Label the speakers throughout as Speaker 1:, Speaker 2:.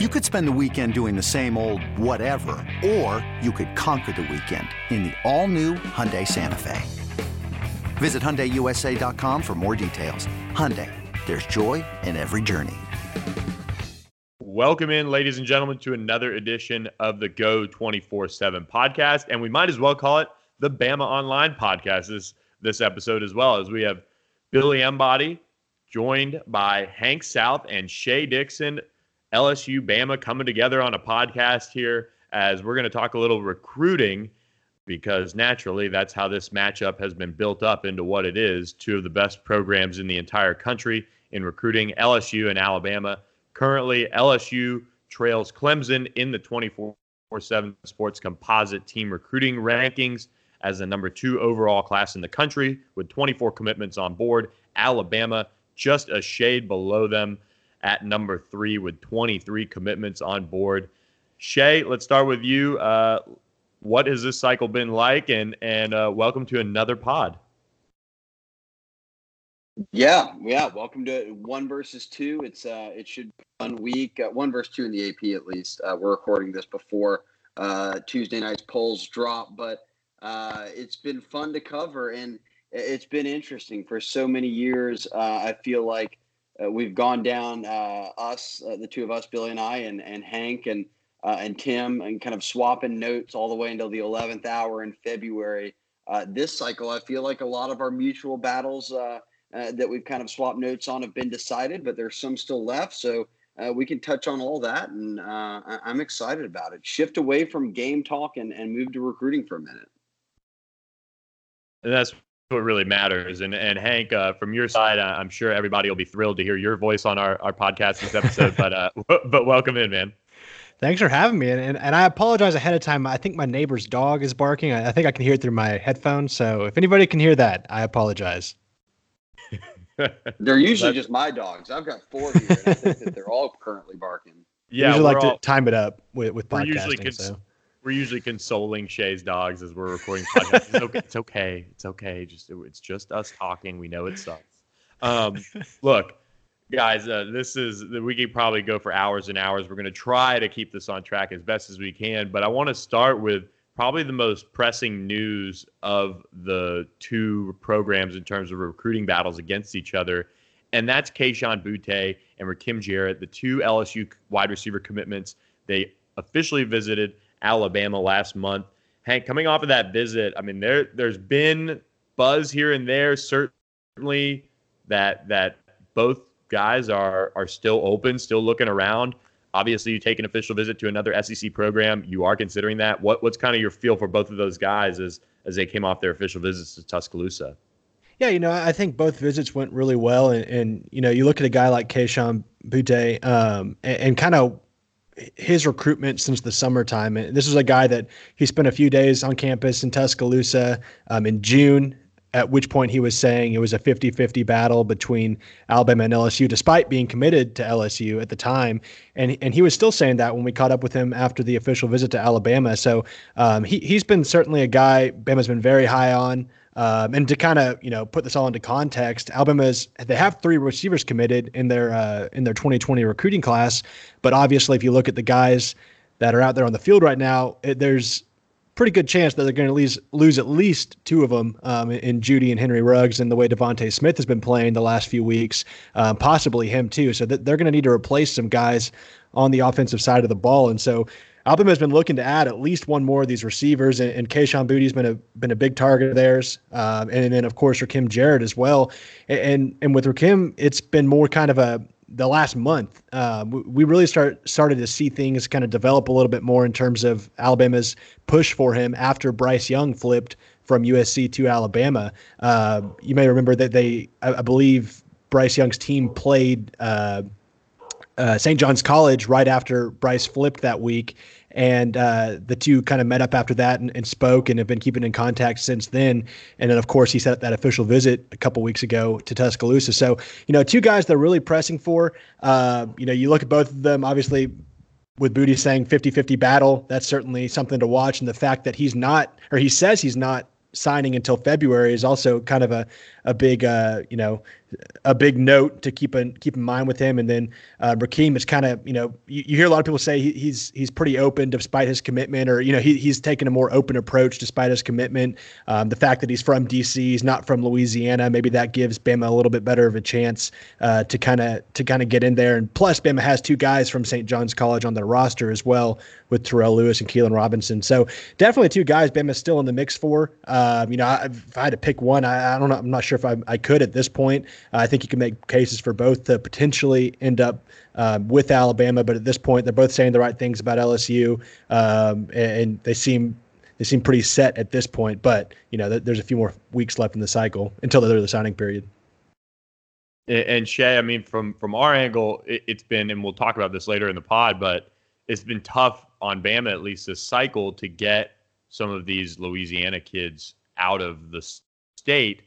Speaker 1: You could spend the weekend doing the same old whatever, or you could conquer the weekend in the all-new Hyundai Santa Fe. Visit HyundaiUSA.com for more details. Hyundai, there's joy in every journey.
Speaker 2: Welcome in, ladies and gentlemen, to another edition of the Go 24-7 podcast. And we might as well call it the Bama Online podcast this, this episode as well, as we have Billy Embody joined by Hank South and Shea Dixon LSU, Bama coming together on a podcast here as we're going to talk a little recruiting because naturally that's how this matchup has been built up into what it is. Two of the best programs in the entire country in recruiting, LSU and Alabama. Currently, LSU trails Clemson in the 24 7 sports composite team recruiting rankings as the number two overall class in the country with 24 commitments on board. Alabama just a shade below them at number three with 23 commitments on board. Shea, let's start with you. Uh, what has this cycle been like? And and uh, welcome to another pod.
Speaker 3: Yeah, yeah. Welcome to one versus two. It's uh, it should be one week, uh, one versus two in the AP at least. Uh, we're recording this before uh, Tuesday night's polls drop, but uh, it's been fun to cover and it's been interesting for so many years. Uh, I feel like uh, we've gone down uh, us, uh, the two of us, Billy and I, and and Hank and uh, and Tim, and kind of swapping notes all the way until the eleventh hour in February. Uh, this cycle, I feel like a lot of our mutual battles uh, that we've kind of swapped notes on have been decided, but there's some still left. So we can touch on all that, and I'm excited about it. Shift away from game talk and, and move to recruiting for a minute.
Speaker 2: That's what really matters. And and Hank, uh, from your side, I'm sure everybody will be thrilled to hear your voice on our, our podcast this episode. but uh, but welcome in, man.
Speaker 4: Thanks for having me. And, and, and I apologize ahead of time. I think my neighbor's dog is barking. I, I think I can hear it through my headphones. So if anybody can hear that, I apologize.
Speaker 3: they're usually just my dogs. I've got four here, and I think that they're all currently barking.
Speaker 4: Yeah, we usually like all, to time it up with with podcasting. Usually cons- so
Speaker 2: we're usually consoling Shea's dogs as we're recording podcasts. It's okay. It's okay. It's okay. Just it's just us talking. We know it sucks. Um, look, guys, uh, this is we could probably go for hours and hours. We're going to try to keep this on track as best as we can, but I want to start with probably the most pressing news of the two programs in terms of recruiting battles against each other, and that's Kayshon Boutte and Rakim Jarrett, the two LSU wide receiver commitments. They officially visited Alabama last month. Hank, coming off of that visit, I mean, there there's been buzz here and there, certainly that that both guys are are still open, still looking around. Obviously, you take an official visit to another SEC program. You are considering that. What what's kind of your feel for both of those guys as as they came off their official visits to Tuscaloosa?
Speaker 4: Yeah, you know, I think both visits went really well, and, and you know, you look at a guy like Kayshon Boutte, um, and, and kind of his recruitment since the summertime. And this is a guy that he spent a few days on campus in Tuscaloosa um, in June, at which point he was saying it was a 50 50 battle between Alabama and LSU, despite being committed to LSU at the time. And, and he was still saying that when we caught up with him after the official visit to Alabama. So um, he, he's been certainly a guy Bama's been very high on. Um, and to kind of you know put this all into context, Alabama's they have three receivers committed in their uh, in their 2020 recruiting class, but obviously if you look at the guys that are out there on the field right now, it, there's pretty good chance that they're going to lose lose at least two of them um, in Jeudy and Henry Ruggs, and the way DeVonta Smith has been playing the last few weeks, um, possibly him too. So th- they're going to need to replace some guys on the offensive side of the ball, and so Alabama has been looking to add at least one more of these receivers, and, and Kayshon Boutte's been a been a big target of theirs, um, and then of course Rakim Jarrett as well. And and with Rakim, it's been more kind of a the last month. Uh, we really start started to see things kind of develop a little bit more in terms of Alabama's push for him after Bryce Young flipped from USC to Alabama. Uh, you may remember that they, I, I believe, Bryce Young's team played. Uh, uh, St. John's College right after Bryce flipped that week. And uh, the two kind of met up after that and, and, spoke and have been keeping in contact since then. And then, of course, he set up that official visit a couple weeks ago to Tuscaloosa. So, you know, two guys they're really pressing for. Uh, you know, you look at both of them, obviously, with Boutte saying 50 50 battle, that's certainly something to watch. And the fact that he's not, or he says he's not signing until February is also kind of a, a big, uh, you know, a big note to keep in keep in mind with him. And then uh, Rakim is kind of you know you, you, hear a lot of people say he, he's he's pretty open despite his commitment, or you know he, he's taken a more open approach despite his commitment. Um, the fact that he's from DC, he's not from Louisiana, maybe that gives Bama a little bit better of a chance uh, to kind of to kind of get in there. And plus, Bama has two guys from St. John's College on their roster as well with Terrell Lewis and Keilan Robinson. So definitely two guys Bama's still in the mix for. Um, you know, I, if I had to pick one, I, I, don't know. I'm not sure if I, I could at this point. Uh, I think you can make cases for both to potentially end up uh, with Alabama, but at this point, they're both saying the right things about LSU, um, and, they seem they seem pretty set at this point. But you know, there's a few more weeks left in the cycle until they're the signing period.
Speaker 2: And Shea, I mean, from from our angle, it, it's been, and we'll talk about this later in the pod, but it's been tough on Bama at least this cycle to get some of these Louisiana kids out of the state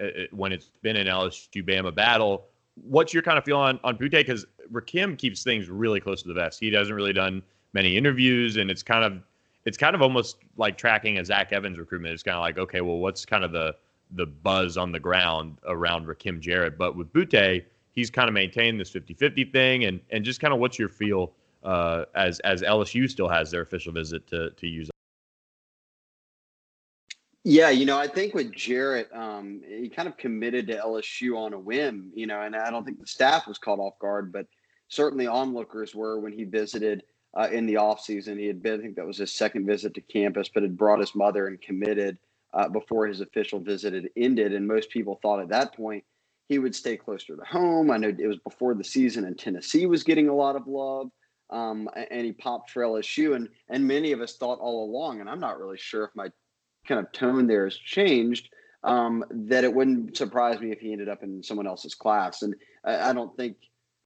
Speaker 2: uh, uh, when it's been an LSU Bama battle. What's your kind of feel on on Boutte? Because Rakim keeps things really close to the vest. He hasn't really done many interviews, and it's kind of it's kind of almost like tracking a Zach Evans recruitment. It's kind of like, okay, well, what's kind of the the buzz on the ground around Rakim Jarrett? But with Boutte, he's kind of maintained this 50-50 thing, and and just kind of what's your feel uh, as as LSU still has their official visit to to use
Speaker 3: yeah, you know, I think with Jarrett, um, he kind of committed to LSU on a whim, you know, and I don't think the staff was caught off guard, but certainly onlookers were when he visited uh, in the offseason. He had been, I think that was his second visit to campus, but had brought his mother and committed uh, before his official visit had ended. And most people thought at that point he would stay closer to home. I know it was before the season, and Tennessee was getting a lot of love. Um, and he popped for LSU, and and many of us thought all along, and I'm not really sure if my kind of tone there has changed, um, that it wouldn't surprise me if he ended up in someone else's class. And I, I don't think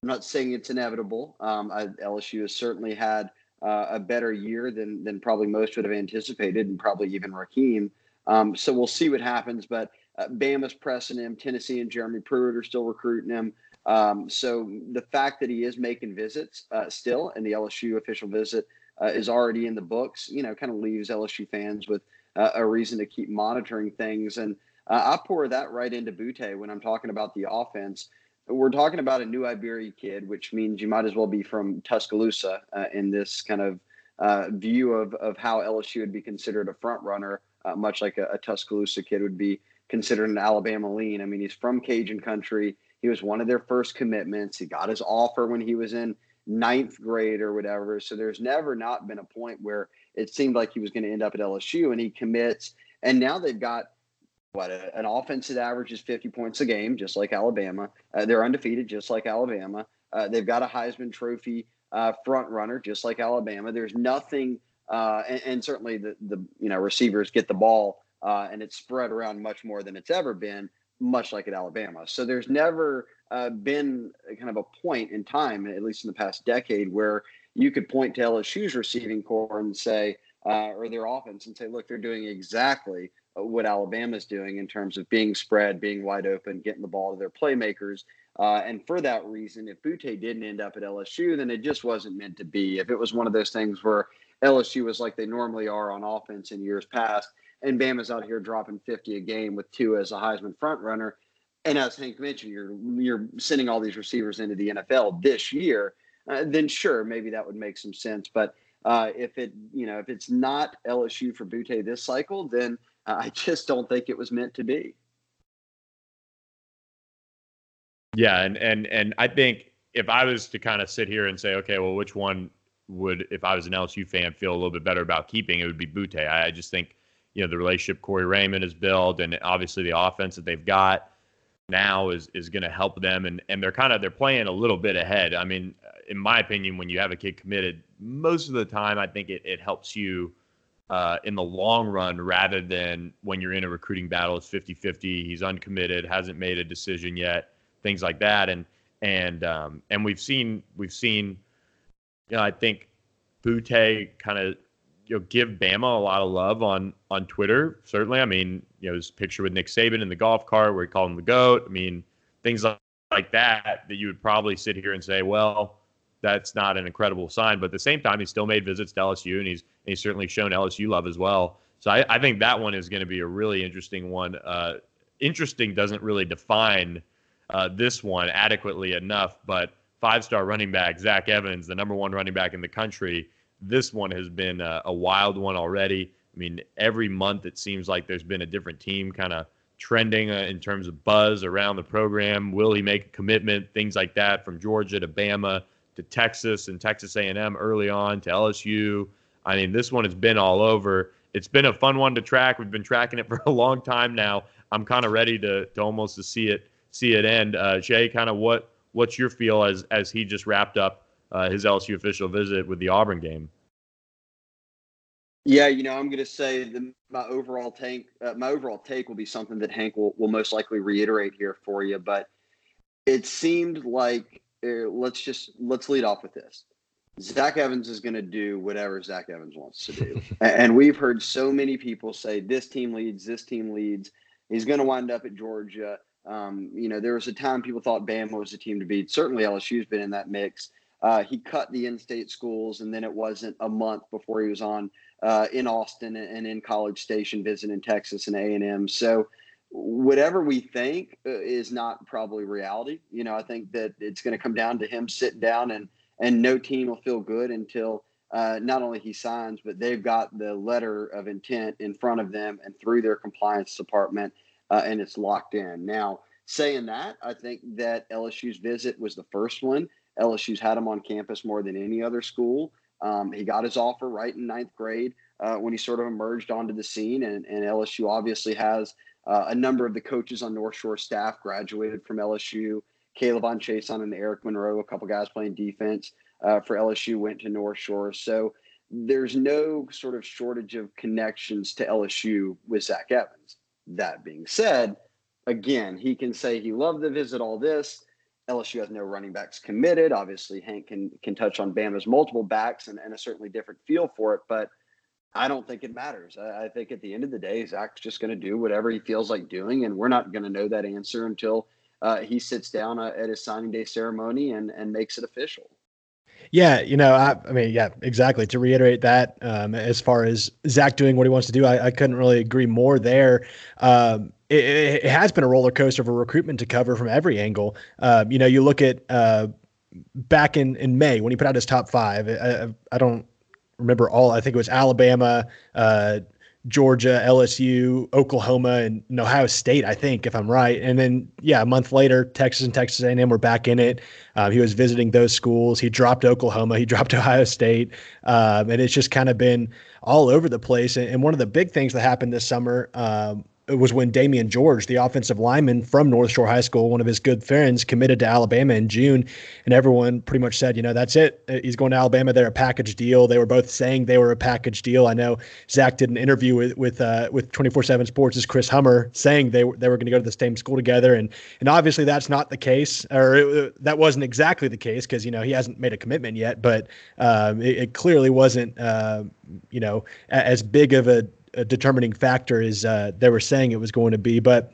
Speaker 3: I'm not saying it's inevitable. Um, I, LSU has certainly had uh, a better year than than probably most would have anticipated, and probably even Rakim. Um, so we'll see what happens. But uh, Bama's pressing him. Tennessee and Jeremy Pruitt are still recruiting him. Um, so the fact that he is making visits uh, still, and the LSU official visit uh, is already in the books, you know, kind of leaves LSU fans with uh, a reason to keep monitoring things. And uh, I pour that right into Boutte when I'm talking about the offense. We're talking about a New Iberia kid, which means you might as well be from Tuscaloosa uh, in this kind of uh, view of, of how LSU would be considered a front runner, uh, much like a, a, Tuscaloosa kid would be considered an Alabama lean. I mean, he's from Cajun country. He was one of their first commitments. He got his offer when he was in ninth grade or whatever. So there's never not been a point where it seemed like he was going to end up at LSU, and he commits. And now they've got what a, an offense that averages 50 points a game, just like Alabama. Uh, they're undefeated, just like Alabama. Uh, they've got a Heisman Trophy uh, front runner, just like Alabama. There's nothing, uh, and, and, certainly the the you know receivers get the ball, uh, and it's spread around much more than it's ever been, much like at Alabama. So there's never uh, been kind of a point in time, at least in the past decade, where you could point to LSU's receiving corps and say, uh, or their offense and say, look, they're doing exactly what Alabama's doing in terms of being spread, being wide open, getting the ball to their playmakers. Uh, and for that reason, if Boutte didn't end up at LSU, then it just wasn't meant to be. If it was one of those things where LSU was like they normally are on offense in years past, and Bama's out here dropping 50 a game with Tua as a Heisman front runner, and as Hank mentioned, you're you're sending all these receivers into the NFL this year uh, then sure, maybe that would make some sense. But uh, if it, you know, if it's not LSU for Boutte this cycle, then uh, I just don't think it was meant to be.
Speaker 2: Yeah, and and and I think if I was to kind of sit here and say, okay, well, which one would, if I was an LSU fan, feel a little bit better about keeping, it would be Boutte. I, I just think, you know, the relationship Corey Raymond has built, and obviously the offense that they've got now is is going to help them, and and they're kind of they're playing a little bit ahead. I mean, in my opinion, when you have a kid committed, most of the time, I think it, it helps you uh, in the long run rather than when you're in a recruiting battle. It's 50 50. He's uncommitted, hasn't made a decision yet, things like that. And, and, um, and we've seen, we've seen, you know, I think Boutte kind of, you know, give Bama a lot of love on, on Twitter. Certainly. I mean, you know, his picture with Nick Saban in the golf cart where he called him the GOAT. I mean, things like, like that, that you would probably sit here and say, well, that's not an incredible sign. But at the same time, he still made visits to LSU, and he's and he's certainly shown LSU love as well. So I, I think that one is going to be a really interesting one. Uh, interesting doesn't really define uh, this one adequately enough. But five star running back, Zach Evans, the number one running back in the country, this one has been a, a wild one already. I mean, every month it seems like there's been a different team kind of trending uh, in terms of buzz around the program. Will he make a commitment? Things like that from Georgia to Bama to Texas and Texas A&M early on to LSU. I mean, this one has been all over. It's been a fun one to track. We've been tracking it for a long time now. I'm kind of ready to, to almost to see it see it end. Uh, Jay, kind of what what's your feel as as he just wrapped up uh, his LSU official visit with the Auburn game?
Speaker 3: Yeah, you know, I'm going to say the, my overall take. Uh, my overall take will be something that Hank will, will most likely reiterate here for you. But it seemed like uh, let's just let's lead off with this. Zach Evans is going to do whatever Zach Evans wants to do, and we've heard so many people say this team leads, this team leads. He's going to wind up at Georgia. Um, you know, there was a time people thought Bama was the team to beat. Certainly, LSU's been in that mix. Uh, he cut the in-state schools, and then it wasn't a month before he was on uh, in Austin and in College Station, visiting Texas and A and M. So whatever we think uh, is not probably reality. You know, I think that it's going to come down to him sitting down and and no team will feel good until uh, not only he signs, but they've got the letter of intent in front of them and through their compliance department, uh, and it's locked in. Now, saying that, I think that LSU's visit was the first one. LSU's had him on campus more than any other school. Um, he got his offer right in ninth grade uh, when he sort of emerged onto the scene, and, and LSU obviously has uh, a number of the coaches on North Shore staff graduated from LSU. Caleb K'Lavon Chaisson and Eric Monroe, a couple guys playing defense uh, for LSU, went to North Shore. So there's no sort of shortage of connections to LSU with Zach Evans. That being said, again, he can say he loved the visit, all this. LSU has no running backs committed. Obviously, Hank can can touch on Bama's multiple backs and, and a certainly different feel for it, but I don't think it matters. I, I think at the end of the day, Zach's just going to do whatever he feels like doing, and we're not going to know that answer until uh, he sits down uh, at his signing day ceremony and and makes it official.
Speaker 4: Yeah, you know, I, I, mean, yeah, exactly. To reiterate that, um, as far as Zach doing what he wants to do, I, I couldn't really agree more there. Um, it, it, has been a roller coaster of a recruitment to cover from every angle. Uh, you know, you look at uh, back in, in May when he put out his top five. I, I don't remember all. I think it was Alabama, uh, Georgia, LSU, Oklahoma, and Ohio State. I think, if I'm right. And then, yeah, a month later, Texas and Texas A&M were back in it. Um, he was visiting those schools. He dropped Oklahoma. He dropped Ohio State, um, and it's just kind of been all over the place. And, and, one of the big things that happened this summer um, was when Damieon George, the offensive lineman from North Shore High School, one of his good friends, committed to Alabama in June, and everyone pretty much said, you know, that's it. Uh, he's going to Alabama. They're a package deal. They were both saying they were a package deal. I know Zach did an interview with with uh, with 24/7 Sports' Chris Hummer saying they were they were going to go to the same school together, and and obviously that's not the case, or it, that wasn't exactly the case because you know he hasn't made a commitment yet, but um, it, it, clearly wasn't uh, you know as big of a determining factor as uh, they were saying it was going to be. But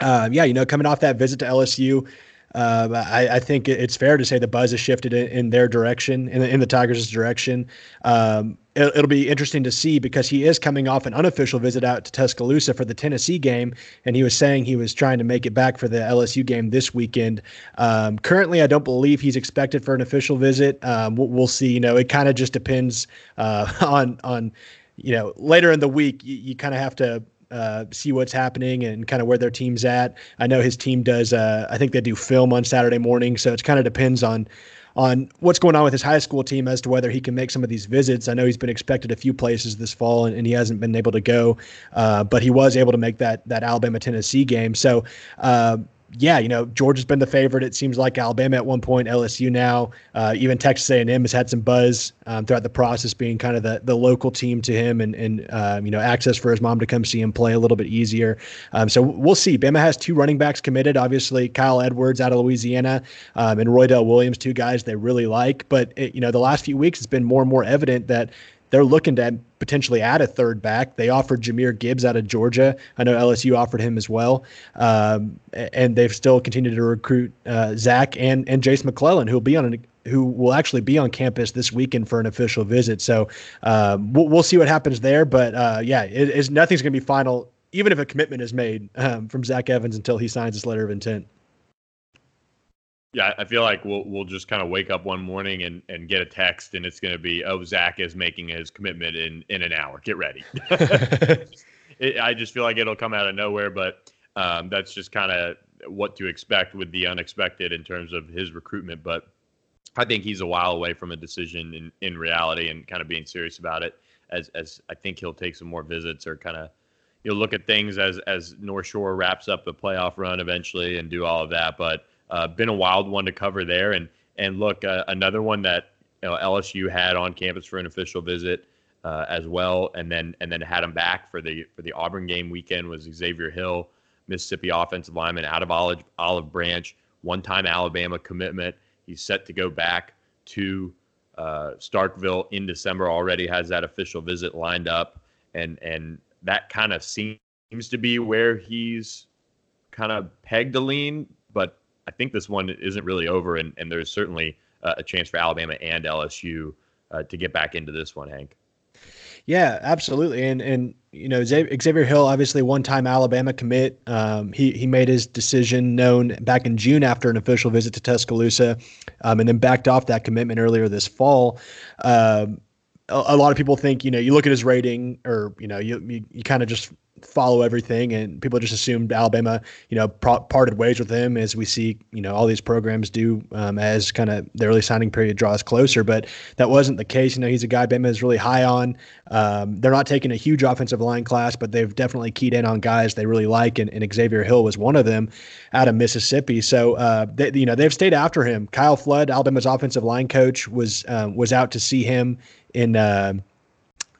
Speaker 4: uh, yeah, you know, coming off that visit to LSU, uh, I, I, think it's fair to say the buzz has shifted in, in their direction, in the, in the Tigers' direction. Um, it, will be interesting to see because he is coming off an unofficial visit out to Tuscaloosa for the Tennessee game, and he was saying he was trying to make it back for the LSU game this weekend. Um, currently, I don't believe he's expected for an official visit. Um, we'll, we'll, see. You know, it kind of just depends uh, on on you know, later in the week, you, you kind of have to uh, see what's happening and kind of where their team's at. I know his team does. Uh, I think they do film on Saturday morning, so it kind of depends on on what's going on with his high school team as to whether he can make some of these visits. I know he's been expected a few places this fall and, and he hasn't been able to go, uh, but he was able to make that that Alabama Tennessee game. So uh, yeah, you know, Georgia's been the favorite. It seems like Alabama at one point, LSU now, uh, even Texas A&M has had some buzz um, throughout the process, being kind of the, the local team to him, and and um, you know, access for his mom to come see him play a little bit easier. Um, so we'll see. Bama has two running backs committed. Obviously, Kyle Edwards out of Louisiana, um, and Roydell Williams, two guys they really like. But it, you know, the last few weeks it's been more and more evident that they're looking to potentially add a third back. They offered Jahmyr Gibbs out of Georgia. I know LSU offered him as well, um, and they've still continued to recruit uh, Zach and and Jase McClellan, who will be on an, who will actually be on campus this weekend for an official visit. So um, we'll, we'll see what happens there. But uh, yeah, it nothing's going to be final, even if a commitment is made um, from Zach Evans until he signs his letter of intent.
Speaker 2: Yeah, I feel like we'll we'll just kind of wake up one morning and, and get a text, and it's going to be, oh, Zach is making his commitment in in an hour. Get ready. it, I just feel like it'll come out of nowhere, but um, that's just kind of what to expect with the unexpected in terms of his recruitment. But I think he's a while away from a decision in, in reality and kind of being serious about it. As as I think he'll take some more visits or kind of you'll look at things as as North Shore wraps up the playoff run eventually and do all of that. But uh, been a wild one to cover there. And and look, uh, another one that you know, LSU had on campus for an official visit uh, as well, and then and then had him back for the for the Auburn game weekend was Xavier Hill, Mississippi offensive lineman out of Olive, Olive Branch, one-time Alabama commitment. He's set to go back to uh, Starkville in December. Already has that official visit lined up, and and that kind of seems to be where he's kind of pegged to lean. I think this one isn't really over, and, and there's certainly uh, a chance for Alabama and LSU uh, to get back into this one, Hank.
Speaker 4: Yeah, absolutely. And and you know Xavier Hill, obviously one-time Alabama commit. Um, he he made his decision known back in June after an official visit to Tuscaloosa, um, and then backed off that commitment earlier this fall. Um, a, a, lot of people think you know you look at his rating, or you know you you, you kind of just follow everything, and people just assumed Alabama, you know, pro- parted ways with him, as we see, you know, all these programs do um, as kind of the early signing period draws closer. But that wasn't the case. You know, he's a guy Bama is really high on. Um, they're not taking a huge offensive line class, but they've definitely keyed in on guys they really like, and, and Xavier Hill was one of them out of Mississippi. So, uh, they, you know, they've stayed after him. Kyle Flood, Alabama's offensive line coach, was um, was out to see him in. Uh,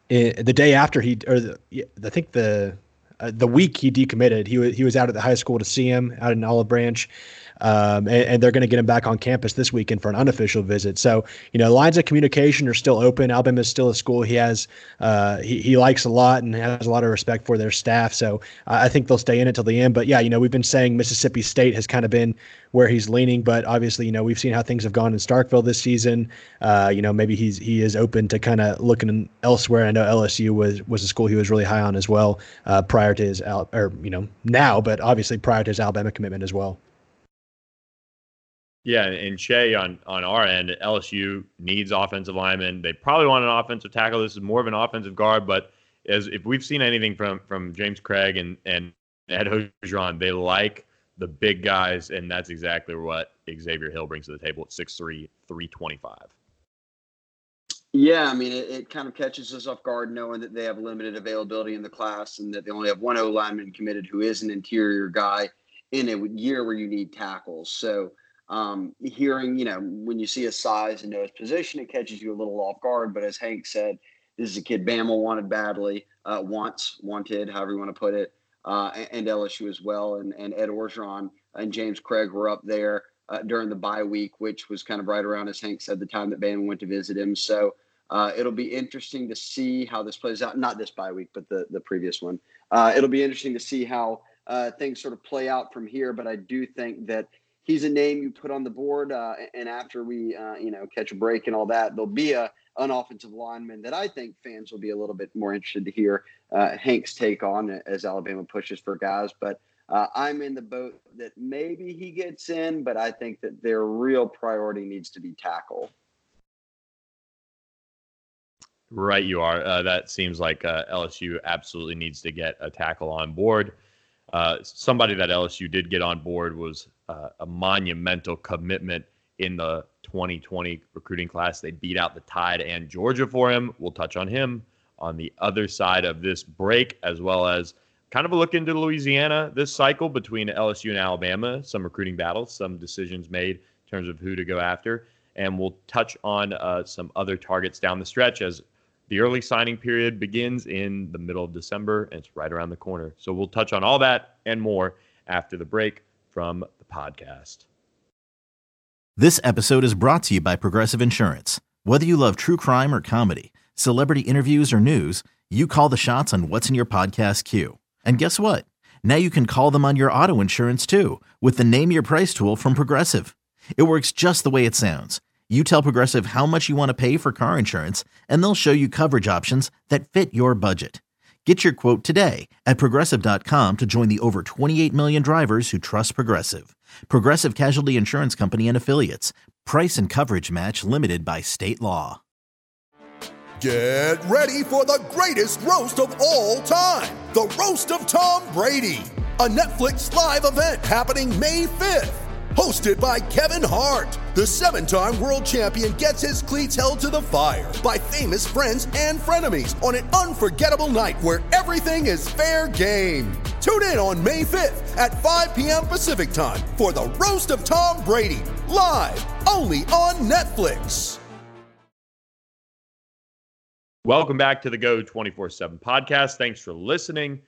Speaker 4: the day after he, or the, I think the uh, the week he decommitted, he was he was out at the high school to see him out in Olive Branch, um, and, and, they're going to get him back on campus this weekend for an unofficial visit. So you know, lines of communication are still open. Alabama is still a school he has uh, he he likes a lot and has a lot of respect for their staff. So I think they'll stay in it till the end. But yeah, you know, we've been saying Mississippi State has kind of been where he's leaning, but obviously, you know, we've seen how things have gone in Starkville this season. Uh, you know, maybe he's he is open to kind of looking elsewhere. I know LSU was was a school he was really high on as well uh, prior to his or you know now, but obviously prior to his Alabama commitment as well.
Speaker 2: Yeah, and Shea on on our end, LSU needs offensive linemen. They probably want an offensive tackle. This is more of an offensive guard, but as if we've seen anything from from James Cregg and and Ed Orgeron, they like the big guys, and that's exactly what Xavier Hill brings to the table at 6'3", 325.
Speaker 3: Yeah, I mean, it, it, kind of catches us off guard knowing that they have limited availability in the class and that they only have one O lineman committed who is an interior guy in a year where you need tackles. So um, hearing, you know, when you see a size and know his position, it catches you a little off guard. But as Hank said, this is a kid Bama wanted badly, uh, wants, wanted, however you want to put it, uh, and, LSU as well. And, and Ed Orgeron and James Cregg were up there uh, during the bye week, which was kind of right around, as Hank said, the time that Bama went to visit him. So uh, it'll be interesting to see how this plays out. Not this bye week, but the, the previous one. Uh, it'll be interesting to see how uh, things sort of play out from here. But I do think that – he's a name you put on the board. Uh, and after we, uh, you know, catch a break and all that, there'll be a an offensive lineman that I think fans will be a little bit more interested to hear uh, Hank's take on as Alabama pushes for guys. But uh, I'm in the boat that maybe he gets in, but I think that their real priority needs to be tackle.
Speaker 2: Right, you are. Uh, that seems like uh, LSU absolutely needs to get a tackle on board. Uh, somebody that LSU did get on board was uh, a monumental commitment in the 2020 recruiting class. They beat out the Tide and Georgia for him. We'll touch on him on the other side of this break, as well as kind of a look into Louisiana this cycle between LSU and Alabama. Some recruiting battles, some decisions made in terms of who to go after. And we'll touch on uh, some other targets down the stretch as the early signing period begins in the middle of December and it's right around the corner. So we'll touch on all that and more after the break from the podcast.
Speaker 5: This episode is brought to you by Progressive Insurance. Whether you love true crime or comedy, celebrity interviews or news, you call the shots on what's in your podcast queue. And guess what? Now you can call them on your auto insurance too with the Name Your Price tool from Progressive. It works just the way it sounds you tell Progressive how much you want to pay for car insurance, and they'll show you coverage options that fit your budget. Get your quote today at progressive.com to join the over 28 million drivers who trust Progressive. Progressive Casualty Insurance Company and Affiliates. Price and coverage match limited by state law.
Speaker 6: Get ready for the greatest roast of all time the Roast of Tom Brady, a Netflix live event happening May 5th hosted by Kevin Hart. The seven time world champion gets his cleats held to the fire by famous friends and frenemies on an unforgettable night where everything is fair game. Tune in on May 5th at 5 p.m. Pacific time for the Roast of Tom Brady, live only on Netflix.
Speaker 2: Welcome back to the Go 24 7 podcast. Thanks for listening.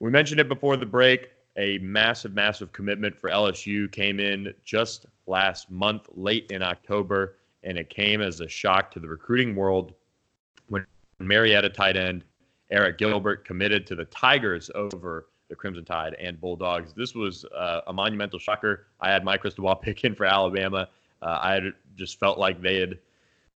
Speaker 2: We mentioned it before the break a massive, massive commitment for LSU came in just last month, late in October, and it came as a shock to the recruiting world when Marietta tight end Arik Gilbert committed to the Tigers over the Crimson Tide and Bulldogs. This was uh, a monumental shocker. I had my crystal ball pick in for Alabama. Uh, I had just felt like they had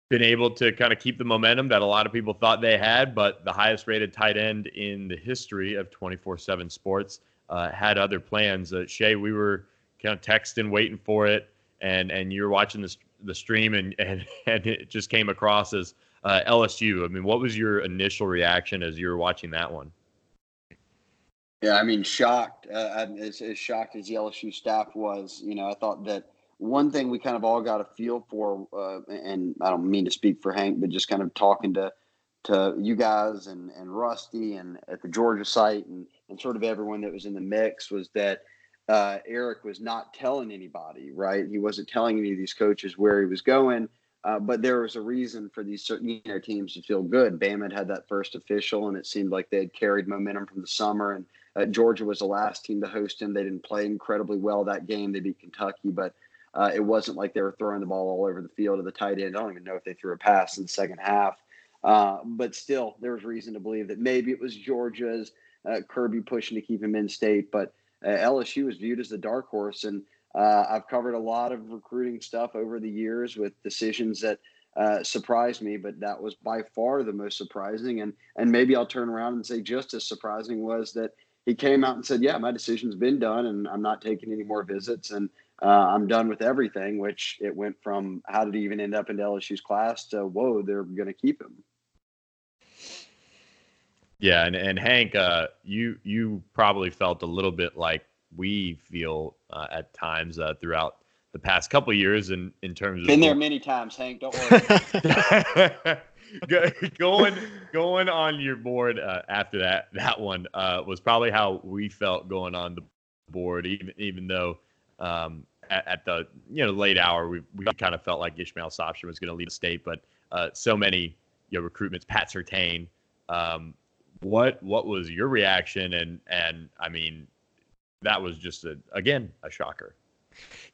Speaker 2: been able to kind of keep the momentum that a lot of people thought they had, but the highest rated tight end in the history of 24 7 sports uh, had other plans. Uh, Shea, we were kind of texting, waiting for it, and and you were watching the the stream, and and and it just came across as uh, LSU. I mean, what was your initial reaction as you were watching that one?
Speaker 3: Yeah, I mean, shocked. Uh, as, as shocked as the LSU staff was, you know, I thought that one thing we kind of all got a feel for, uh, and I don't mean to speak for Hank, but just kind of talking to to you guys and, and Rusty and at the Georgia site and, and sort of everyone that was in the mix was that uh, Arik was not telling anybody, right? He wasn't telling any of these coaches where he was going, uh, but there was a reason for these certain you know, teams to feel good. Bama had, had that first official, and it seemed like they had carried momentum from the summer. And uh, Georgia was the last team to host him. They didn't play incredibly well that game. They beat Kentucky, but uh, it wasn't like they were throwing the ball all over the field to the tight end. I don't even know if they threw a pass in the second half. Uh, but still, there was reason to believe that maybe it was Georgia's uh, Kirby pushing to keep him in state. But uh, LSU was viewed as the dark horse. And uh, I've covered a lot of recruiting stuff over the years with decisions that uh, surprised me, but that was by far the most surprising. And, and maybe I'll turn around and say just as surprising was that he came out and said, Yeah, my decision's been done and I'm not taking any more visits. And uh, I'm done with everything, which it went from how did he even end up in LSU's class to whoa, they're going to keep him.
Speaker 2: Yeah, and, and Hank, uh, you you probably felt a little bit like we feel uh, at times uh, throughout the past couple years in in terms
Speaker 3: been of been there many times, Hank. Don't worry.
Speaker 2: going going on your board uh, after that that one uh, was probably how we felt going on the board, even even though um, at, at, the you know late hour we we kind of felt like Ishmael Sopsher was going to lead the state, but uh, so many you know recruitments, Pat Surtain. Um, what what was your reaction? And and I mean, that was just a again a shocker.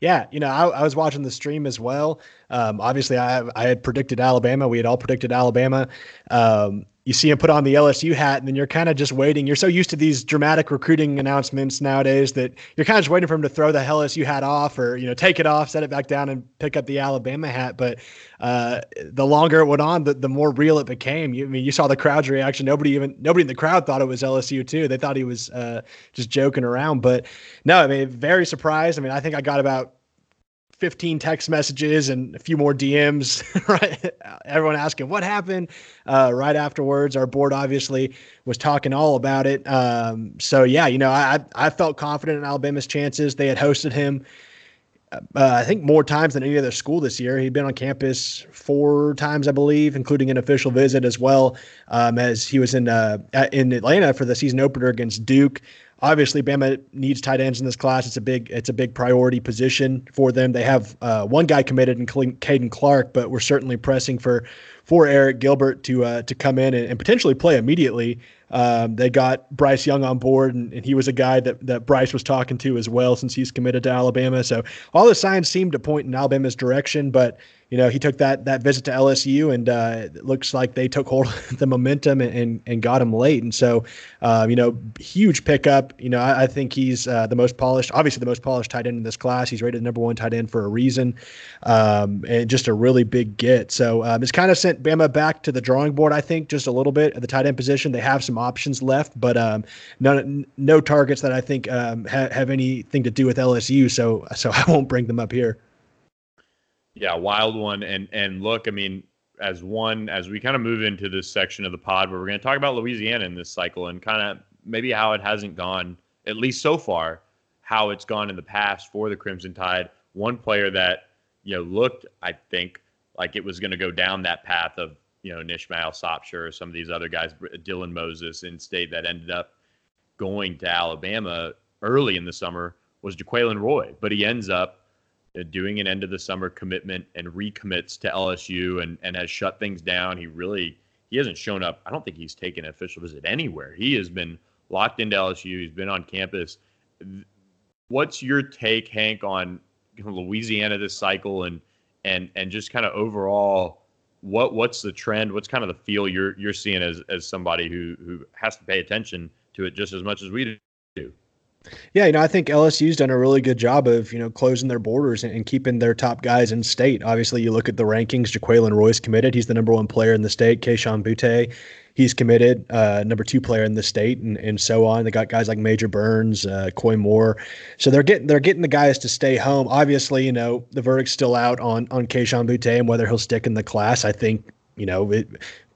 Speaker 4: Yeah, you know, I, I was watching the stream as well. Um, obviously, I I had predicted Alabama. We had all predicted Alabama. Um, you see him put on the LSU hat, and then you're kind of just waiting. You're so used to these dramatic recruiting announcements nowadays that you're kind of just waiting for him to throw the LSU hat off, or you know, take it off, set it back down, and pick up the Alabama hat. But uh, the longer it went on, the, the more real it became. You, I mean, you saw the crowd's reaction. Nobody even nobody in the crowd thought it was LSU too. They thought he was uh, just joking around. But no, I mean, very surprised. I mean, I think I got about 15 text messages and a few more DMs, right? Everyone asking what happened uh, right afterwards. Our board obviously was talking all about it. Um, so yeah, you know, I I felt confident in Alabama's chances. They had hosted him, uh, I think, more times than any other school this year. He'd been on campus four times, I believe, including an official visit as well, um, as he was in uh, in Atlanta for the season opener against Duke obviously Bama needs tight ends in this class. It's a big it's a big priority position for them. They have uh, one guy committed in Caden Clark, but we're certainly pressing for for Arik Gilbert to uh, to come in and, and, potentially play immediately. Um, they got Bryce Young on board, and, and, he was a guy that, that Bryce was talking to as well since he's committed to Alabama. So all the signs seem to point in Alabama's direction, but you know, he took that that visit to LSU, and uh, it looks like they took hold of the momentum and, and, and got him late. And so, uh, you know, huge pickup. You know, I, I think he's uh, the most polished, obviously the most polished tight end in this class. He's rated number one tight end for a reason, um, and just a really big get. So um, it's kind of sent Bama back to the drawing board. I think just a little bit at the tight end position. They have some options left, but um, none, no targets that I think um, ha- have anything to do with LSU. So so I won't bring them up here.
Speaker 2: Yeah, wild one. And and look, I mean, as one as we kind of move into this section of the pod where we're going to talk about Louisiana in this cycle and kind of maybe how it hasn't gone at least so far, how it's gone in the past for the Crimson Tide. One player that you know looked, I think, like it was going to go down that path of you know Ishmael Sopsher or some of these other guys, Dylan Moses in state that ended up going to Alabama early in the summer was Jaquelin Roy, but he ends up uh, doing an end of the summer commitment and recommits to LSU and, and has shut things down. He really he hasn't shown up. I don't think he's taken an official visit anywhere. He has been locked into LSU. He's been on campus. What's your take, Hank, on Louisiana this cycle and and and just kind of overall what what's the trend? What's kind of the feel you're you're seeing as as somebody who who has to pay attention to it just as much as we do?
Speaker 4: Yeah, you know, I think LSU's done a really good job of you know closing their borders and, and keeping their top guys in state. Obviously, you look at the rankings. Jaquelin Roy's committed; he's the number one player in the state. Kayshon Boutte, he's committed, uh, number two player in the state, and, and so on. They got guys like Major Burns, uh, Koy Moore, so they're getting they're getting the guys to stay home. Obviously, you know the verdict's still out on on Kayshon Boutte and whether he'll stick in the class. I think you know it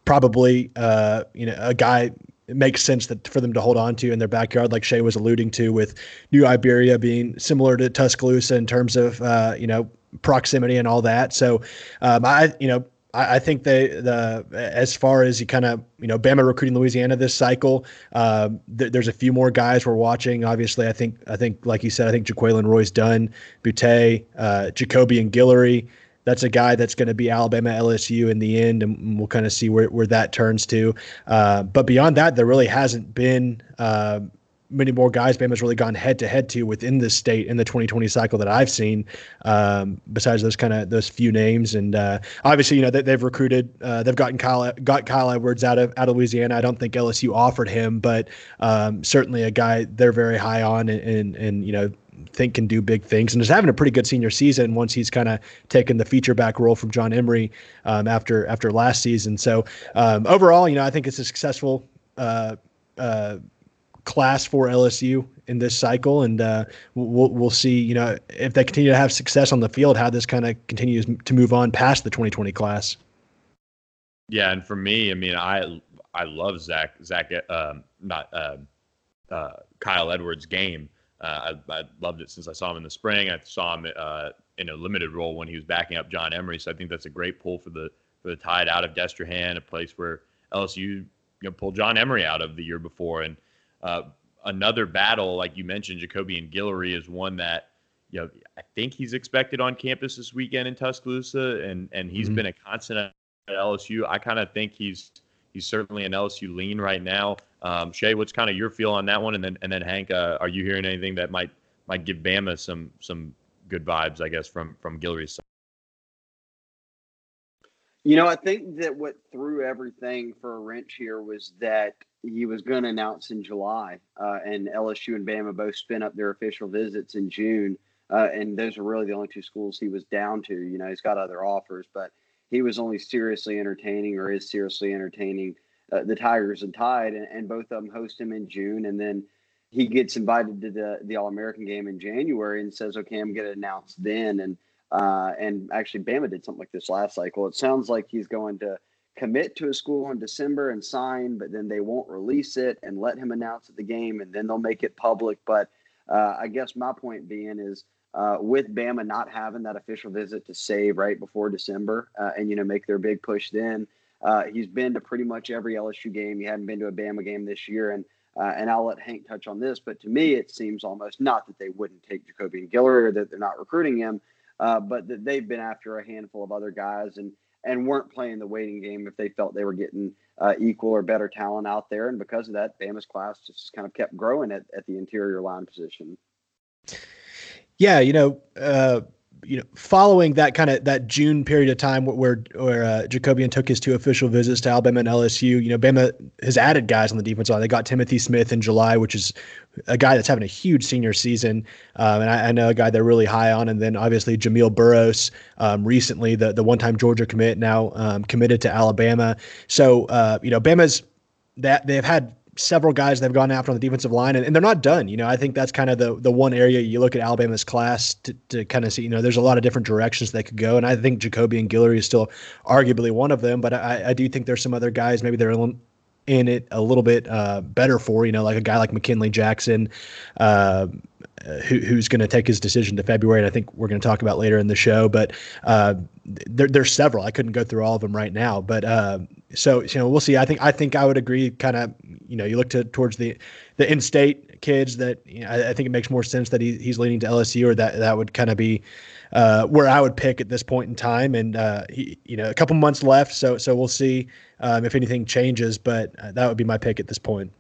Speaker 4: probably uh, you know a guy it makes sense that for them to hold on to in their backyard, like Shea was alluding to, with New Iberia being similar to Tuscaloosa in terms of uh, you know proximity and all that. So um, I you know I, I think they the as far as you kind of you know Bama recruiting Louisiana this cycle, uh, th- there's a few more guys we're watching. Obviously, I think I think like you said, I think Jaquelin Roy's done, Boutte, uh, Jacobian Guillory that's a guy that's going to be Alabama LSU in the end, and we'll kind of see where, where that turns to. Uh, but beyond that, there really hasn't been uh, many more guys Bama's really gone head to head to within this state in the 2020 cycle that I've seen. Um, besides those kind of those few names, and uh, obviously, you know that they, have recruited, uh, they've gotten Kyle got Kyle Edwards out of out of Louisiana. I don't think LSU offered him, but um, certainly a guy they're very high on, and, and, and you know think can do big things and is having a pretty good senior season once he's kind of taken the feature back role from John Emery um, after after last season. So um, overall, you know, I think it's a successful uh, uh, class for LSU in this cycle, and uh, we'll we'll see. You know, if they continue to have success on the field, how this kind of continues to move on past the 2020 class.
Speaker 2: Yeah, and for me, I mean, I I love Zach Zach um, not uh, uh, Kyle Edwards' game. Uh, I, I, loved it since I saw him in the spring. I saw him uh, in a limited role when he was backing up John Emery. So I think that's a great pull for the for the Tide out of Destrehan, a place where LSU you know pulled John Emery out of the year before. And uh, another battle, like you mentioned, Jacobian Guillory is one that you know I think he's expected on campus this weekend in Tuscaloosa, and and he's mm-hmm. been a constant at LSU. I kind of think he's he's certainly an LSU lean right now. Um, Shea, what's kind of your feel on that one? And then and then Hank, uh, are you hearing anything that might might give Bama some some good vibes? I guess from from Guillory's side.
Speaker 3: You know, I think that what threw everything for a wrench here was that he was going to announce in July, uh, and LSU and Bama both spin up their official visits in June. Uh, and those are really the only two schools he was down to. You know, he's got other offers, but he was only seriously entertaining or is seriously entertaining uh, the Tigers and Tide, and, and, both of them host him in June, and then he gets invited to the the All American game in January and says, "Okay, I'm going to announce then." And uh, and actually, Bama did something like this last cycle. It sounds like he's going to commit to a school in December and sign, but then they won't release it and let him announce at the game, and then they'll make it public. But uh, I guess my point being is uh, with Bama not having that official visit to save right before December uh, and you know make their big push then. Uh, he's been to pretty much every LSU game. He hadn't been to a Bama game this year, and uh, and I'll let Hank touch on this. But to me, it seems almost not that they wouldn't take Jacobian Guillory or that they're not recruiting him, uh, but that they've been after a handful of other guys and and weren't playing the waiting game if they felt they were getting uh, equal or better talent out there. And because of that, Bama's class just kind of kept growing at, at the interior line position.
Speaker 4: Yeah, you know, uh, you know, following that kind of that June period of time where where uh, Jacobian took his two official visits to Alabama and LSU, you know, Bama has added guys on the defense line. They got Timothy Smith in July, which is a guy that's having a huge senior season, um, and I, I, know a guy they're really high on. And then obviously Jamil Burroughs, um, recently the the one time Georgia commit, now um, committed to Alabama. So uh, you know, Bama's that they've had several guys they've gone after on the defensive line, and, and, they're not done. You know, I think that's kind of the the one area you look at Alabama's class to, to kind of see. You know, there's a lot of different directions they could go, and I think Jacobian Guillory is still arguably one of them. But I, I do think there's some other guys maybe they're in it a little bit uh, better for. You know, like a guy like McKinley Jackson. Uh, who, who's going to take his decision to February, and I think we're going to talk about later in the show. But uh, there, there's several. I couldn't go through all of them right now, but uh, so you know we'll see. I think I think I would agree. Kind of you know you look to towards the the in-state kids that you know, I, I, think it makes more sense that he, he's leaning to LSU or that that would kind of be uh, where I would pick at this point in time. And uh, he, you know a couple months left, so so we'll see um, if anything changes. But uh, that would be my pick at this point.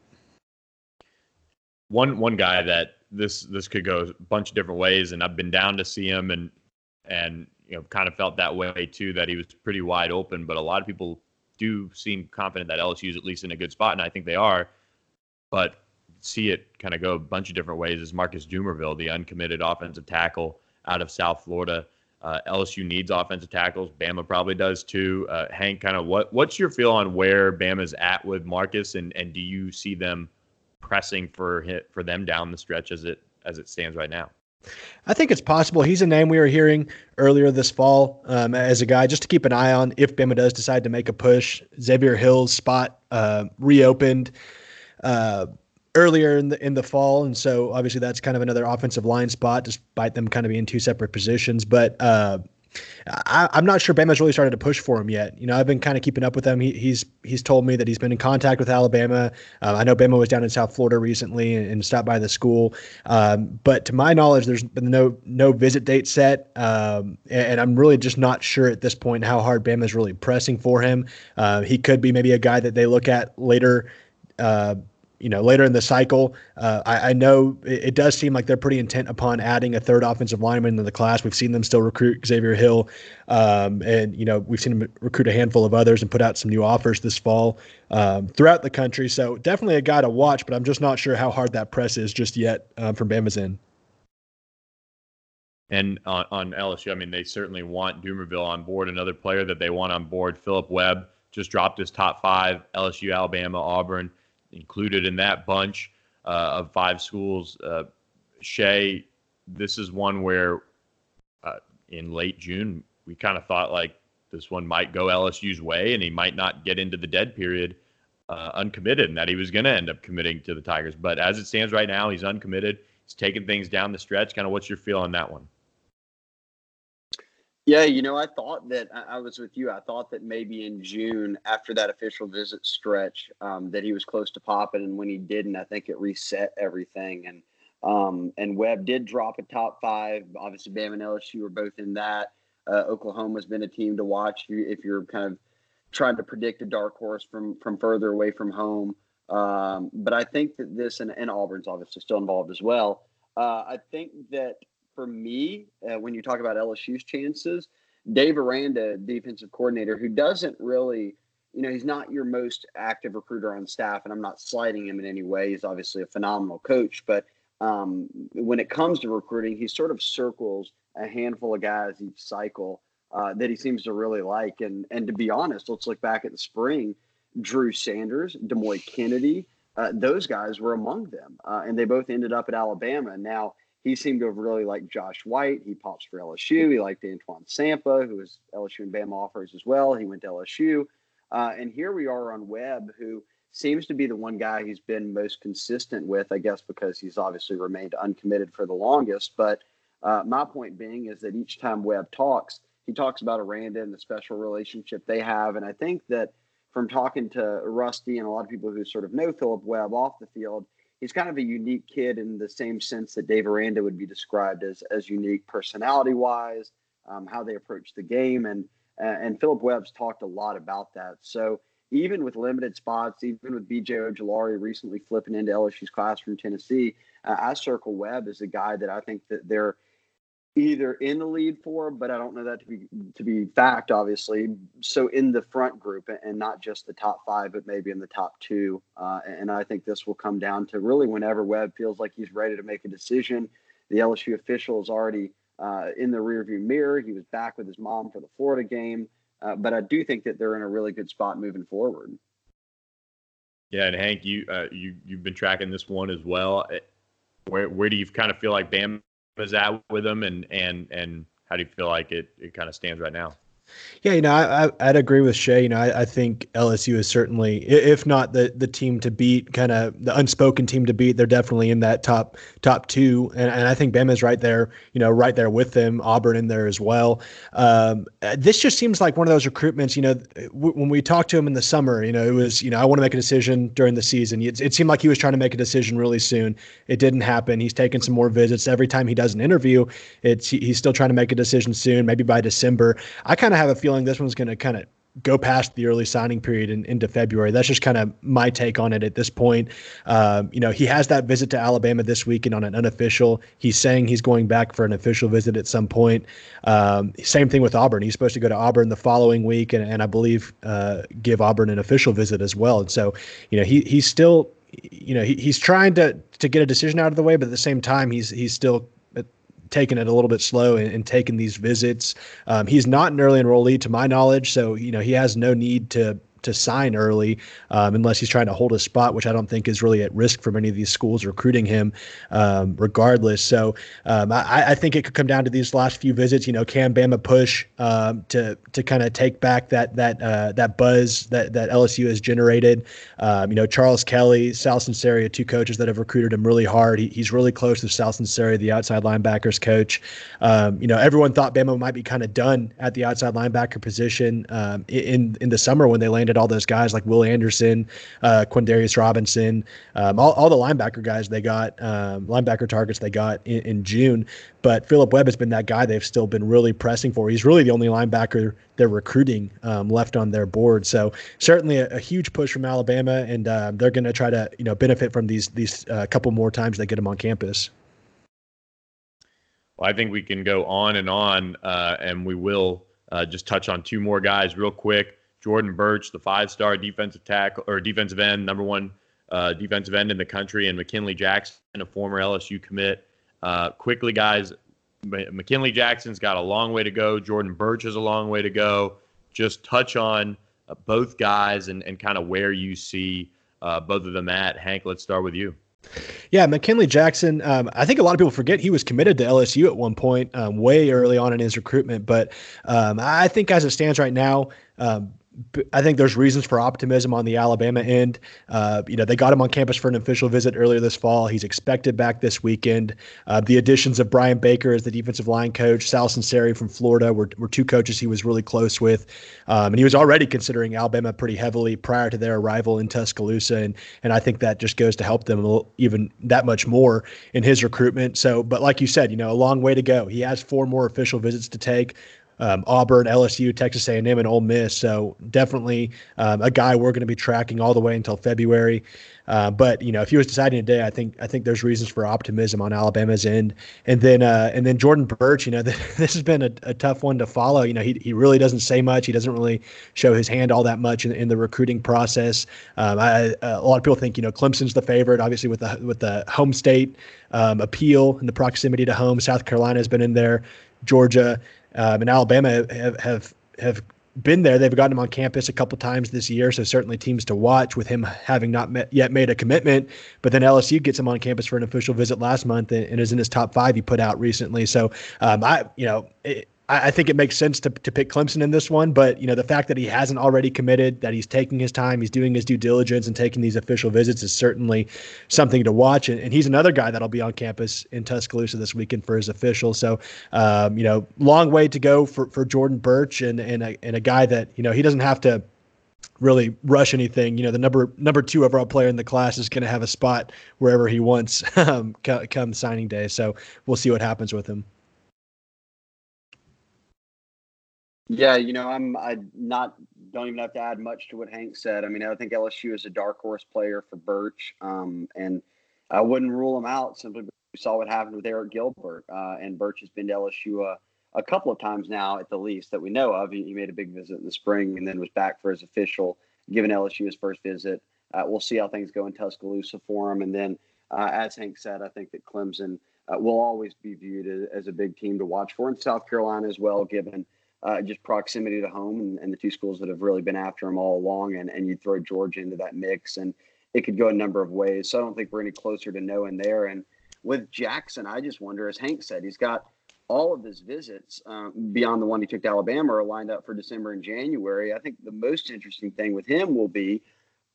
Speaker 2: One one guy that this this could go a bunch of different ways, and I've been down to see him and and you know kind of felt that way too that he was pretty wide open, but a lot of people do seem confident that LSU is at least in a good spot, and I think they are. But see it kind of go a bunch of different ways is Marcus Dumervil, the uncommitted offensive tackle out of South Florida. Uh, LSU needs offensive tackles. Bama probably does too. Uh, Hank, kind of what what's your feel on where Bama's at with Marcus, and and do you see them pressing for hit for them down the stretch as it as it stands right now?
Speaker 4: I think it's possible. He's a name we were hearing earlier this fall um, as a guy just to keep an eye on if Bama does decide to make a push. Xavier Hill's spot uh, reopened uh, earlier in the in the fall, and so obviously that's kind of another offensive line spot, despite them kind of being two separate positions. But uh, I, am not sure Bama's really started to push for him yet. You know, I've been kind of keeping up with him. He, he's he's told me that he's been in contact with Alabama. Uh, I know Bama was down in South Florida recently and, and stopped by the school. Um, but to my knowledge, there's been no no visit date set, um, and, and, I'm really just not sure at this point how hard Bama's really pressing for him. Uh, he could be maybe a guy that they look at later. Uh, you know later in the cycle. Uh, I, I, know it, it, does seem like they're pretty intent upon adding a third offensive lineman in the class. We've seen them still recruit Xavier Hill, um, and you know we've seen them recruit a handful of others and put out some new offers this fall um, throughout the country. So definitely a guy to watch, but I'm just not sure how hard that press is just yet um, from Bama's end.
Speaker 2: And on, on LSU, I mean, they certainly want Dumervil on board. Another player that they want on board, Philip Webb, just dropped his top five LSU, Alabama, Auburn included in that bunch uh, of five schools. Uh, Shea, this is one where uh, in late June we kind of thought like this one might go LSU's way and he might not get into the dead period uh, uncommitted and that he was going to end up committing to the Tigers. But as it stands right now, he's uncommitted. He's taking things down the stretch. Kind of what's your feel on that one?
Speaker 3: Yeah, you know, I thought that I was with you. I thought that maybe in June, after that official visit stretch, um, that he was close to popping, and when he didn't, I think it reset everything. And um, and Webb did drop a top five. Obviously, Bama and LSU were both in that. Uh, Oklahoma's been a team to watch if you're kind of trying to predict a dark horse from from further away from home. Um, but I think that this and, and Auburn's obviously still involved as well. Uh, I think that for me, uh, when you talk about LSU's chances, Dave Aranda, defensive coordinator, who doesn't really, you know, he's not your most active recruiter on staff, and I'm not slighting him in any way. He's obviously a phenomenal coach, but um, when it comes to recruiting, he sort of circles a handful of guys each cycle uh, that he seems to really like. And and to be honest, let's look back at the spring. Drew Sanders, Demouy Kennedy, uh, those guys were among them, uh, and they both ended up at Alabama. Now he seemed to have really liked Josh White. He pops for LSU. He liked Antoine Sampah, who was LSU and Bama offers as well. He went to LSU. Uh, and here we are on Webb, who seems to be the one guy he's been most consistent with, I guess, because he's obviously remained uncommitted for the longest. But uh, my point being is that each time Webb talks, he talks about Aranda and the special relationship they have. And I think that from talking to Rusty and a lot of people who sort of know Philip Webb off the field, he's kind of a unique kid in the same sense that Dave Aranda would be described as as unique personality wise, um, how they approach the game, and uh, and Philip Webb's talked a lot about that. So even with limited spots, even with BJ Ojulari recently flipping into LSU's class from Tennessee, uh, I circle Webb as a guy that I think that they're either in the lead for, but I don't know that to be to be fact, obviously. So in the front group, and not just the top five, but maybe in the top two. Uh, and I think this will come down to really whenever Webb feels like he's ready to make a decision. The LSU official is already uh, in the rearview mirror. He was back with his mom for the Florida game, uh, but I do think that they're in a really good spot moving forward.
Speaker 2: Yeah, and Hank, you uh, you you've been tracking this one as well. Where where do you kind of feel like Bam is at with them, and and and how do you feel like it it kind of stands right now?
Speaker 4: Yeah, you know, I, would agree with Shea. You know, I, I, think LSU is certainly, if not the the team to beat, kind of the unspoken team to beat. They're definitely in that top top two, and, and I think Bama's right there. You know, right there with them. Auburn in there as well. Um, this just seems like one of those recruitments. You know, w- when we talked to him in the summer, you know, it was, you know, I want to make a decision during the season. It, it seemed like he was trying to make a decision really soon. It didn't happen. He's taken some more visits every time he does an interview. It's he's still trying to make a decision soon, maybe by December. I kind of have a feeling this one's going to kind of go past the early signing period and into February. That's just kind of my take on it at this point. Um, you know, he has that visit to Alabama this weekend on an unofficial. He's saying he's going back for an official visit at some point. Um, same thing with Auburn. He's supposed to go to Auburn the following week, and, and I believe uh, give Auburn an official visit as well. And so, you know, he he's still. You know, he, he's trying to to get a decision out of the way, but at the same time, he's he's still taking it a little bit slow and, and taking these visits. Um, he's not an early enrollee to my knowledge, so you know he has no need to to sign early um, unless he's trying to hold a spot, which I don't think is really at risk for many of these schools recruiting him, um, regardless. So um, I, I, think it could come down to these last few visits. You know, can Bama push um, to to kind of take back that that uh, that buzz that that LSU has generated? Um, you know, Charles Kelly, Sal Sunseri, two coaches that have recruited him really hard. He, he's really close to Sal Sunseri, the outside linebackers coach. Um, you know, everyone thought Bama might be kind of done at the outside linebacker position in in the summer when they landed all those guys like Will Anderson, uh, Quandarrius Robinson, um, all, all the linebacker guys they got, um, linebacker targets they got in, in, June. But Philip Webb has been that guy they've still been really pressing for. He's really the only linebacker they're recruiting um, left on their board. So certainly a, a huge push from Alabama, and uh, they're going to try to you know benefit from these these uh, couple more times they get them on campus.
Speaker 2: Well, I think we can go on and on, uh, and we will uh, just touch on two more guys real quick. Jordan Burch, the five-star defensive tackle or defensive end, number one uh, defensive end in the country, and McKinley Jackson, a former LSU commit. Uh, quickly, guys, McKinley Jackson's got a long way to go. Jordan Burch has a long way to go. Just touch on uh, both guys and, and kind of where you see uh, both of them at. Hank, let's start with you.
Speaker 4: Yeah, McKinley Jackson. Um, I think a lot of people forget he was committed to LSU at one point, um, way early on in his recruitment. But um, I think as it stands right now, um, I think there's reasons for optimism on the Alabama end. Uh, you know, they got him on campus for an official visit earlier this fall. He's expected back this weekend. Uh, the additions of Brian Baker as the defensive line coach, Sal Sunseri from Florida were, were two coaches he was really close with. Um, and he was already considering Alabama pretty heavily prior to their arrival in Tuscaloosa. And, and I think that just goes to help them even that much more in his recruitment. So, but like you said, you know, a long way to go. He has four more official visits to take um, Auburn, LSU, Texas A&M, and Ole Miss. So definitely um, a guy we're going to be tracking all the way until February. Uh, but you know, if he was deciding today, I think I think there's reasons for optimism on Alabama's end. And then uh, and then Jordan Burch, you know, this has been a, a, tough one to follow. You know, he he really doesn't say much. He doesn't really show his hand all that much in, in the recruiting process. Um, I, a lot of people think you know Clemson's the favorite, obviously with the with the home state um, appeal and the proximity to home. South Carolina has been in there. Georgia um, and Alabama have, have have been there. They've gotten him on campus a couple times this year, so certainly teams to watch with him having not met, yet made a commitment. But then LSU gets him on campus for an official visit last month and, and is in his top five he put out recently. So um, I, you know, it, I, I think it makes sense to, to pick Clemson in this one, but you know the fact that he hasn't already committed, that he's taking his time, he's doing his due diligence and taking these official visits is certainly something to watch. And, and he's another guy that'll be on campus in Tuscaloosa this weekend for his official. So um, you know, long way to go for, for Jordan Burch and and a, and a guy that you know he doesn't have to really rush anything. You know, the number number two overall player in the class is going to have a spot wherever he wants um, come signing day. So we'll see what happens with him.
Speaker 3: Yeah, you know, I'm I not don't even have to add much to what Hank said. I mean, I think LSU is a dark horse player for Burch, um, and I wouldn't rule him out simply Because We saw what happened with Arik Gilbert, uh, and Burch has been to LSU a, a, couple of times now, at the least that we know of. He, he, made a big visit in the spring and then was back for his official, given LSU his first visit. Uh, we'll see how things go in Tuscaloosa for him, and then uh, as Hank said, I think that Clemson uh, will always be viewed as, a big team to watch for, and South Carolina as well, given uh, just proximity to home and, and, the two schools that have really been after him all along. And, and you throw Georgia into that mix, and it could go a number of ways. So I don't think we're any closer to knowing there. And with Jackson, I just wonder, as Hank said, he's got all of his visits um, beyond the one he took to Alabama are lined up for December and January. I think the most interesting thing with him will be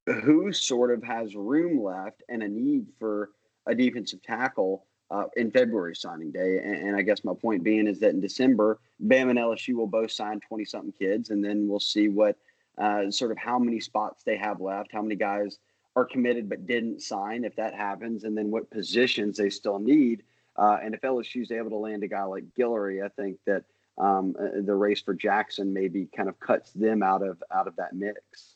Speaker 3: who sort of has room left and a need for a defensive tackle uh, in February signing day. And, and, I guess my point being is that in December, Bam and LSU will both sign 20 something kids, and then we'll see what uh, sort of how many spots they have left, how many guys are committed but didn't sign if that happens, and then what positions they still need. Uh, and if LSU is able to land a guy like Guillory, I think that um, uh, the race for Jackson maybe kind of cuts them out of out of that mix.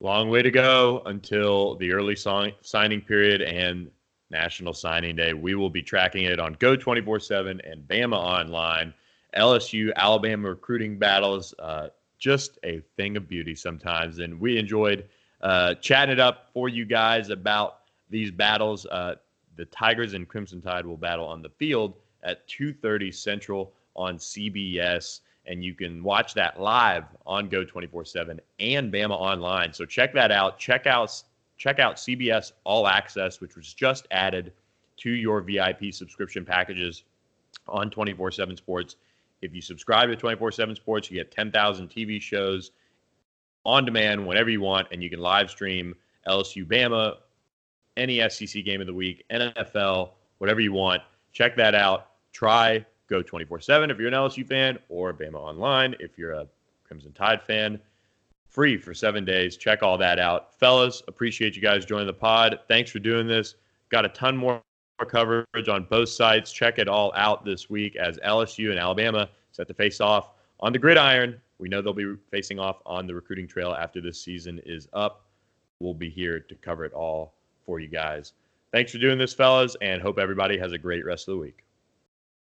Speaker 2: Long way to go until the early signing period and National Signing Day. We will be tracking it on Geaux 24 7 and Bama Online. LSU, Alabama recruiting battles, uh, just a thing of beauty sometimes. And we enjoyed uh, chatting it up for you guys about these battles. Uh, the Tigers and Crimson Tide will battle on the field at 2:30 Central on CBS, and you can watch that live on Geaux 24/7 and Bama Online. So check that out. Check out check out CBS All Access, which was just added to your VIP subscription packages on 24 7 Sports. If you subscribe to 24 7 Sports, you get 10,000 TV shows on demand whenever you want, and you can live stream LSU Bama, any SEC game of the week, NFL, whatever you want. Check that out. Try Geaux 24 7 if you're an LSU fan, or Bama Online if you're a Crimson Tide fan free for seven days. Check all that out. Fellas, appreciate you guys joining the pod. Thanks for doing this. Got a ton more coverage on both sides. Check it all out this week as LSU and Alabama set to face off on the gridiron. We know they'll be facing off on the recruiting trail after this season is up. We'll be here to cover it all for you guys. Thanks for doing this, fellas, and hope everybody has a great rest of the week.